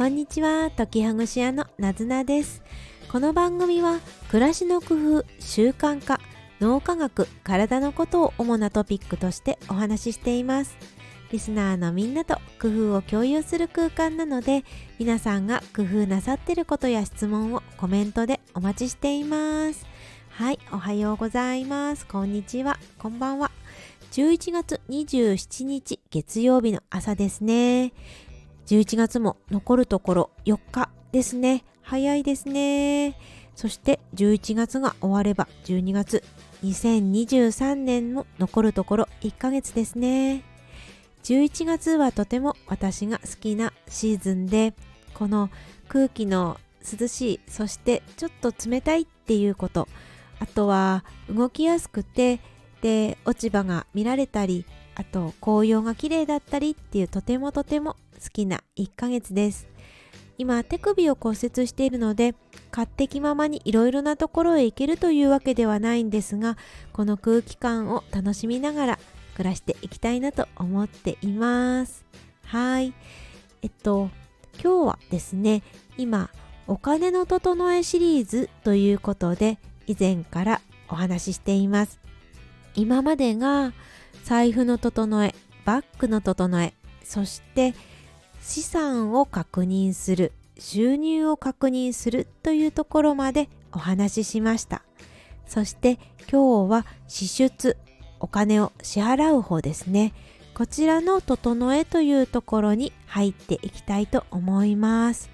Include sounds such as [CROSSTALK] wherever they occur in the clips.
こんにちは、時ほぐし屋のなずなです。この番組は暮らしの工夫、習慣化、脳科学、体のことを主なトピックとしてお話ししています。リスナーのみんなと工夫を共有する空間なので、皆さんが工夫なさってることや質問をコメントでお待ちしています。はい、おはようございます。こんにちは、こんばんは。11月27日月曜日の朝ですね。11月も残るところ4日ですね。早いですね。そして11月が終われば12月2023年も残るところ1ヶ月ですね。11月はとても私が好きなシーズンで、この空気の涼しい、そしてちょっと冷たいっていうこと、あとは動きやすくて、で、落ち葉が見られたり、あと紅葉が綺麗だったりっていうとてもとても好きな1ヶ月です。今手首を骨折しているので勝手気ままにいろいろなところへ行けるというわけではないんですがこの空気感を楽しみながら暮らしていきたいなと思っています。はい。えっと今日はですね今お金の整えシリーズということで以前からお話ししています。今までが財布の整え、バッグの整え、そして資産を確認する、収入を確認するというところまでお話ししました。そして今日は支出、お金を支払う方ですね。こちらの整えというところに入っていきたいと思います。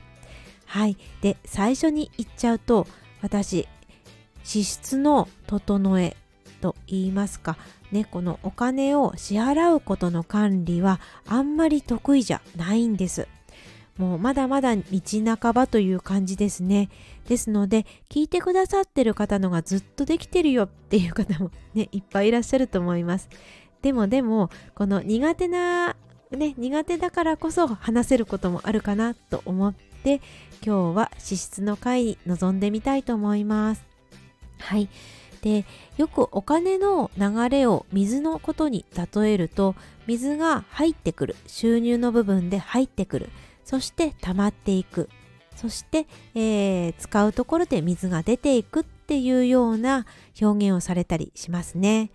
はい。で、最初に言っちゃうと、私、支出の整えと言いますか、ね、このお金を支払うことの管理はあんまり得意じゃないんです。もうまだまだ道半ばという感じですね。ですので、聞いてくださってる方のがずっとできてるよっていう方もね、いっぱいいらっしゃると思います。でもでも、この苦手な、ね、苦手だからこそ話せることもあるかなと思って、今日は資質の会に臨んでみたいと思います。はい。でよくお金の流れを水のことに例えると水が入ってくる収入の部分で入ってくるそして溜まっていくそして、えー、使うところで水が出ていくっていうような表現をされたりしますね。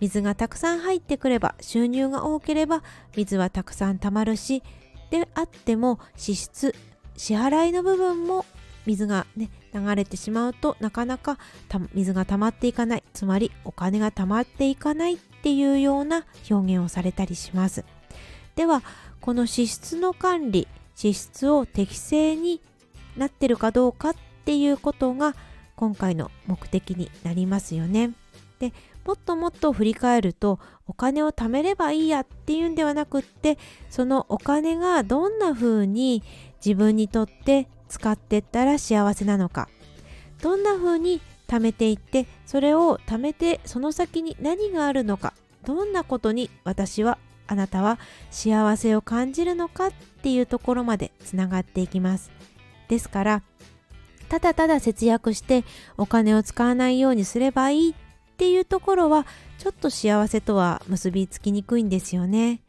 水がたくさん入ってくれば収入が多ければ水はたくさん溜まるしであっても支出支払いの部分も水がね流れてしまうとなかなか水が溜まっていかないつまりお金が溜まっていかないっていうような表現をされたりします。ではこの支出の管理支出を適正になってるかどうかっていうことが今回の目的になりますよね。でもっともっと振り返るとお金を貯めればいいやっていうんではなくってそのお金がどんな風に自分にとって使ってったら幸せなのか。どんな風に貯めていってそれを貯めてその先に何があるのか。どんなことに私はあなたは幸せを感じるのかっていうところまでつながっていきます。ですからただただ節約してお金を使わないようにすればいいっていうところはちょっと幸せとは結びつきにくいんですよね。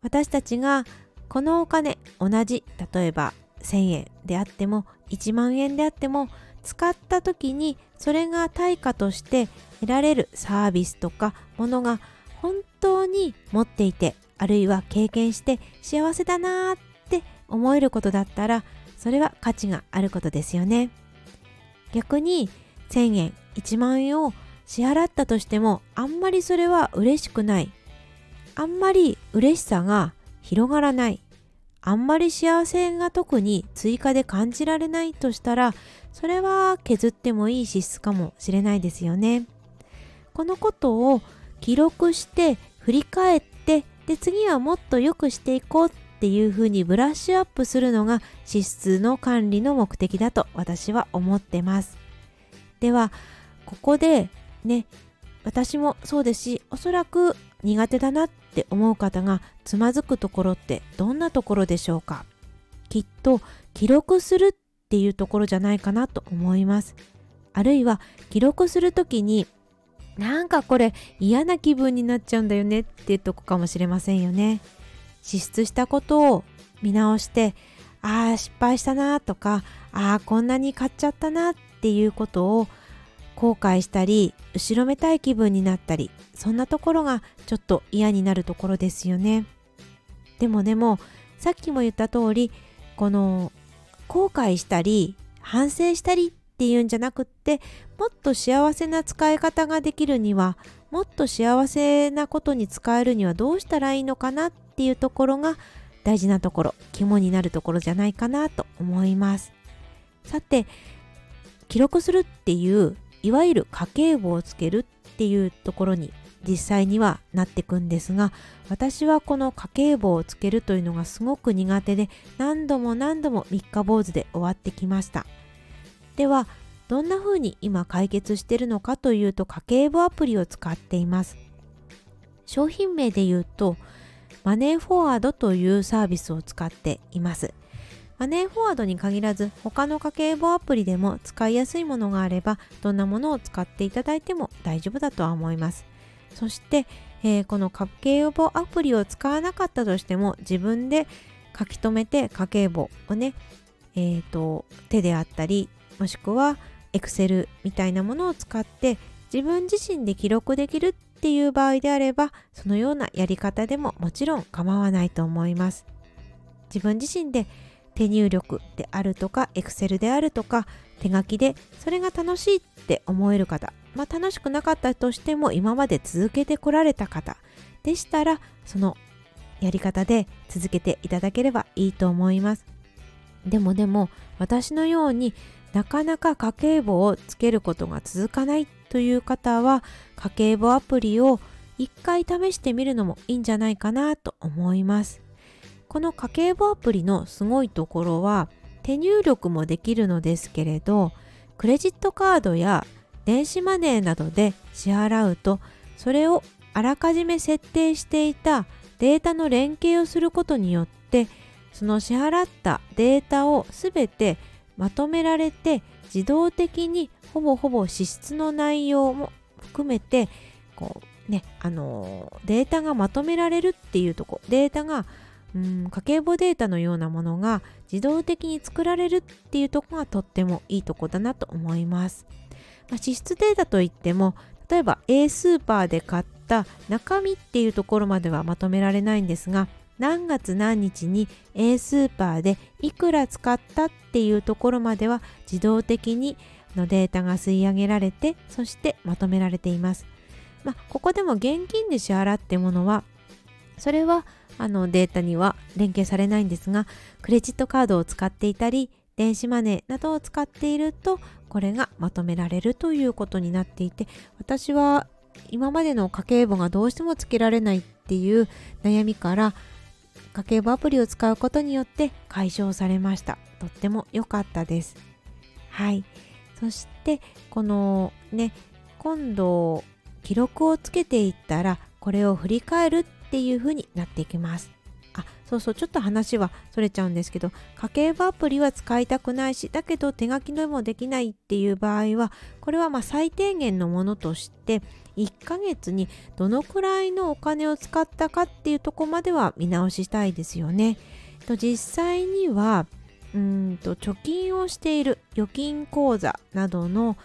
私たちがこのお金同じ例えば1000円であっても1万円であっても使った時にそれが対価として得られるサービスとかものが本当に持っていてあるいは経験して幸せだなーって思えることだったらそれは価値があることですよね。逆に1000円1万円を支払ったとしてもあんまりそれは嬉しくない。あんまり嬉しさが広がらない。あんまり幸せが特に追加で感じられないとしたら、それは削ってもいい資質かもしれないですよね。このことを記録して振り返って、で次はもっと良くしていこうっていうふうにブラッシュアップするのが支出の管理の目的だと私は思ってます。では、ここでね、私もそうですし、おそらく苦手だなって思う方がつまずくところってどんなところでしょうか？きっと記録するっていうところじゃないかなと思います。あるいは記録するときになんかこれ嫌な気分になっちゃうんだよねっていうとこかもしれませんよね。支出したことを見直してああ失敗したなとかああこんなに買っちゃったなっていうことを後悔したり後ろめたい気分になったりそんなところがちょっと嫌になるところですよね。でもでもさっきも言った通りこの後悔したり反省したりっていうんじゃなくってもっと幸せな使い方ができるにはもっと幸せなことに使えるにはどうしたらいいのかなっていうところが大事なところ肝になるところじゃないかなと思います。さて記録するっていういわゆる家計簿をつけるっていうところに実際にはなってくんですが私はこの家計簿をつけるというのがすごく苦手で何度も何度も三日坊主で終わってきました。ではどんな風に今解決してるのかというと家計簿アプリを使っています。商品名で言うとマネーフォワードというサービスを使っています。マネーフォワードに限らず他の家計簿アプリでも使いやすいものがあればどんなものを使っていただいても大丈夫だとは思います。そして、えー、この家計簿アプリを使わなかったとしても自分で書き留めて家計簿をね、えーと、手であったりもしくは Excel みたいなものを使って自分自身で記録できるっていう場合であればそのようなやり方でももちろん構わないと思います。自分自身で手入力であるとか Excel であるとか手書きでそれが楽しいって思える方まあ楽しくなかったとしても今まで続けてこられた方でしたらそのやり方で続けていただければいいと思います。でもでも私のようになかなか家計簿をつけることが続かないという方は家計簿アプリを一回試してみるのもいいんじゃないかなと思います。この家計簿アプリのすごいところは手入力もできるのですけれどクレジットカードや電子マネーなどで支払うとそれをあらかじめ設定していたデータの連携をすることによってその支払ったデータを全てまとめられて自動的にほぼほぼ支出の内容も含めてこうねあのデータがまとめられるっていうとこデータがうん家計簿データのようなものが自動的に作られるっていうとこがとってもいいとこだなと思います。まあ、支出データといっても例えば A スーパーで買った中身っていうところまではまとめられないんですが何月何日に A スーパーでいくら使ったっていうところまでは自動的にのデータが吸い上げられてそしてまとめられています。まあ、ここでも現金で支払ってものはそれはあのデータには連携されないんですがクレジットカードを使っていたり電子マネーなどを使っているとこれがまとめられるということになっていて私は今までの家計簿がどうしてもつけられないっていう悩みから家計簿アプリを使うことによって解消されました。とっても良かったです。はい。そしてこのね今度記録をつけていったらこれを振り返るっていう風になっていきますあそうそうちょっと話はそれちゃうんですけど家計簿アプリは使いたくないしだけど手書きでもできないっていう場合はこれはまあ最低限のものとして1ヶ月にどのくらいのお金を使ったかっていうとこまでは見直ししたいですよね。と実際にはうんと貯金をしている預金口座などの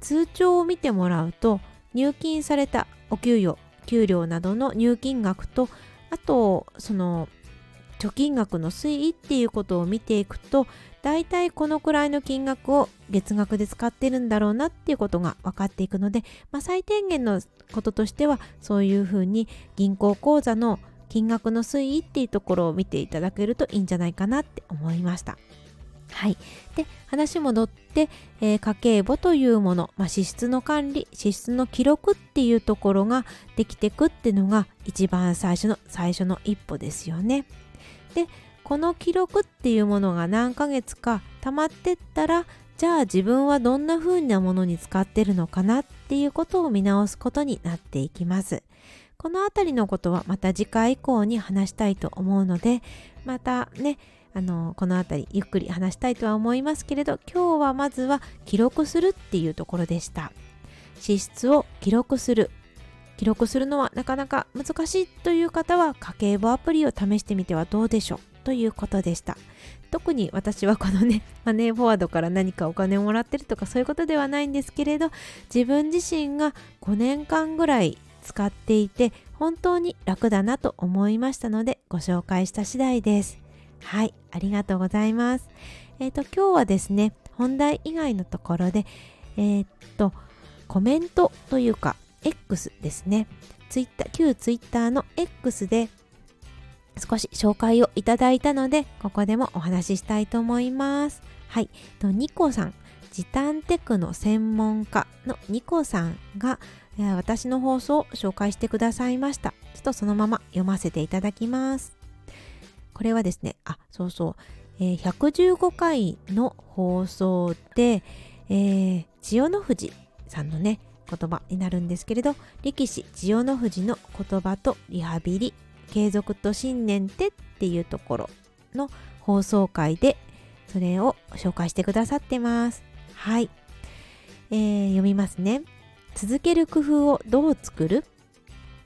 通帳を見てもらうと入金されたお給与給料などの入金額とあとその貯金額の推移っていうことを見ていくと大体このくらいの金額を月額で使ってるんだろうなっていうことが分かっていくので、まあ、最低限のこととしてはそういうふうに銀行口座の金額の推移っていうところを見ていただけるといいんじゃないかなって思いました。はい、で話戻って、えー、家計簿というもの、まあ、支出の管理支出の記録っていうところができてくっていうのが一番最初の最初の一歩ですよね。でこの記録っていうものが何ヶ月か溜まってったらじゃあ自分はどんな風なものに使ってるのかなっていうことを見直すことになっていきます。この辺りのことはまた次回以降に話したいと思うのでまたねあのこの辺りゆっくり話したいとは思いますけれど今日はまずは記録するっていうところでした。支出を記録する。記録するのはなかなか難しいという方は家計簿アプリを試してみてはどうでしょうということでした。特に私はこのね [LAUGHS] マネーフォワードから何かお金をもらってるとかそういうことではないんですけれど自分自身が5年間ぐらい使っていて本当に楽だなと思いましたのでご紹介した次第です。はいありがとうございます。えっ、ー、と今日はですね本題以外のところでえー、っとコメントというか X ですね。ツイッター旧ツイッターの X で少し紹介をいただいたのでここでもお話ししたいと思います。はいとニコさん。時短テクの専門家のニコさんが私の放送を紹介してくださいました。ちょっとそのまま読ませていただきます。これはですねあそうそう、えー、115回の放送で、えー、千代の富士さんのね言葉になるんですけれど力士千代の富士の言葉とリハビリ継続と信念ってっていうところの放送回でそれを紹介してくださってます。はい、えー、読みますね。続ける工夫をどう作る？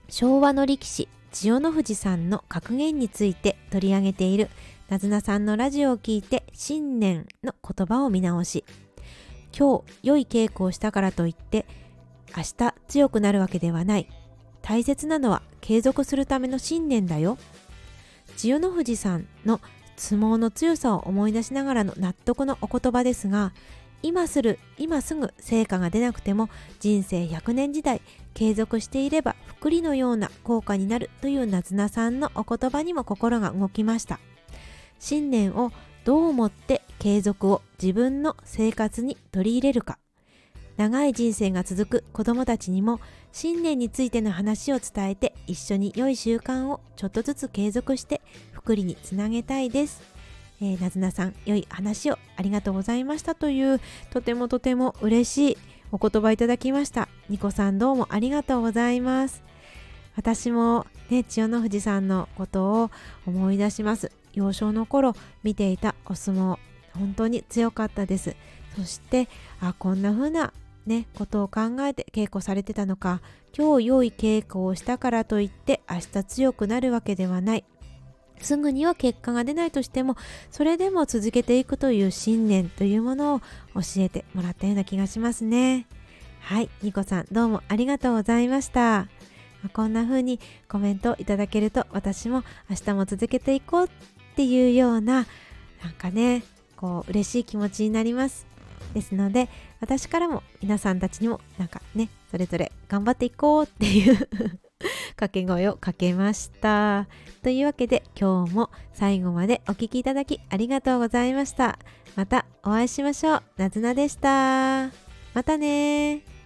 昭和の力士。千代の富士さんの格言について取り上げているなずなさんのラジオを聞いて信念の言葉を見直し今日良い稽古をしたからといって明日強くなるわけではない。大切なのは継続するための信念だよ。千代の富士さんの相撲の強さを思い出しながらの納得のお言葉ですが今する今すぐ成果が出なくても人生100年時代継続していれば福利のような効果になるというなずなさんのお言葉にも心が動きました信念をどう思って継続を自分の生活に取り入れるか長い人生が続く子供たちにも信念についての話を伝えて一緒に良い習慣をちょっとずつ継続して福利につなげたいです。えー、なずなさん良い話をありがとうございましたというとてもとても嬉しいお言葉いただきました。ニコさんどうもありがとうございます。私もね、千代の富士さんのことを思い出します。幼少の頃見ていたお相撲、本当に強かったです。そして、あ、こんな風なね、ことを考えて稽古されてたのか今日良い稽古をしたからといって明日強くなるわけではないすぐには結果が出ないとしてもそれでも続けていくという信念というものを教えてもらったような気がしますね。はいニコさんどうもありがとうございました。こんな風にコメントいただけると私も明日も続けていこうっていうようななんかねこう嬉しい気持ちになります。ですので私からも皆さんたちにもなんかねそれぞれ頑張っていこうっていう [LAUGHS] 掛け声をかけました。というわけで今日も最後までお聴きいただきありがとうございました。またお会いしましょう。なずなでした。またね